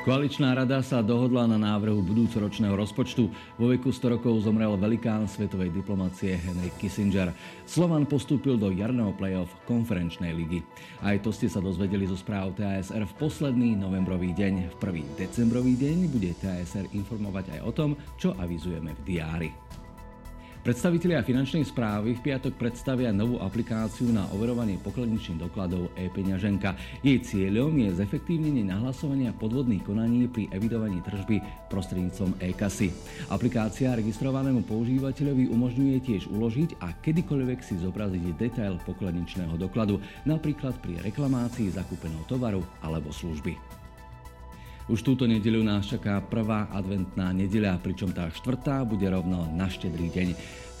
Koaličná rada sa dohodla na návrhu budúcoročného rozpočtu. Vo veku 100 rokov zomrel velikán svetovej diplomácie Henry Kissinger. Slovan postúpil do jarného play-off konferenčnej ligy. Aj to ste sa dozvedeli zo správ TASR v posledný novembrový deň. V prvý decembrový deň bude TASR informovať aj o tom, čo avizujeme v diári. Predstavitelia finančnej správy v piatok predstavia novú aplikáciu na overovanie pokladničných dokladov e-peňaženka. Jej cieľom je zefektívnenie nahlasovania podvodných konaní pri evidovaní tržby prostredníctvom e-kasy. Aplikácia registrovanému používateľovi umožňuje tiež uložiť a kedykoľvek si zobraziť detail pokladničného dokladu, napríklad pri reklamácii zakúpeného tovaru alebo služby. Už túto nedeľu nás čaká prvá adventná nedeľa, pričom tá štvrtá bude rovno na štedrý deň.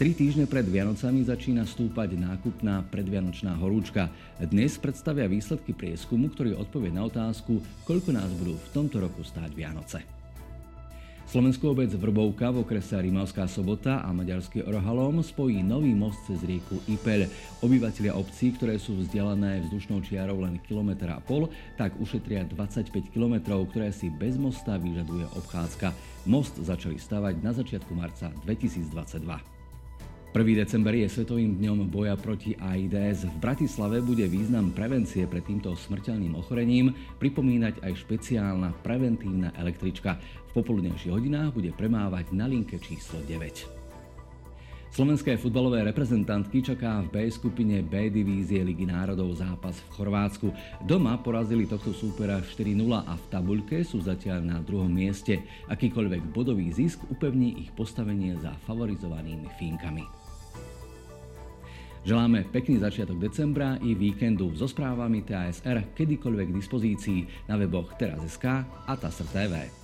Tri týždne pred Vianocami začína stúpať nákupná predvianočná horúčka. Dnes predstavia výsledky prieskumu, ktorý odpovie na otázku, koľko nás budú v tomto roku stáť Vianoce. Slovenskú obec Vrbovka v okrese Rimavská sobota a maďarský Orhalom spojí nový most cez rieku Ipel. Obyvatelia obcí, ktoré sú vzdialené vzdušnou čiarou len kilometr a pol, tak ušetria 25 kilometrov, ktoré si bez mosta vyžaduje obchádzka. Most začali stavať na začiatku marca 2022. 1. december je Svetovým dňom boja proti AIDS. V Bratislave bude význam prevencie pred týmto smrteľným ochorením pripomínať aj špeciálna preventívna električka. V popoludnejších hodinách bude premávať na linke číslo 9. Slovenské futbalové reprezentantky čaká v B skupine B divízie Ligy národov zápas v Chorvátsku. Doma porazili tohto súpera 4-0 a v tabuľke sú zatiaľ na druhom mieste. Akýkoľvek bodový zisk upevní ich postavenie za favorizovanými Fínkami. Želáme pekný začiatok decembra i víkendu so správami TASR kedykoľvek k dispozícii na weboch teraz.sk a TASR TV.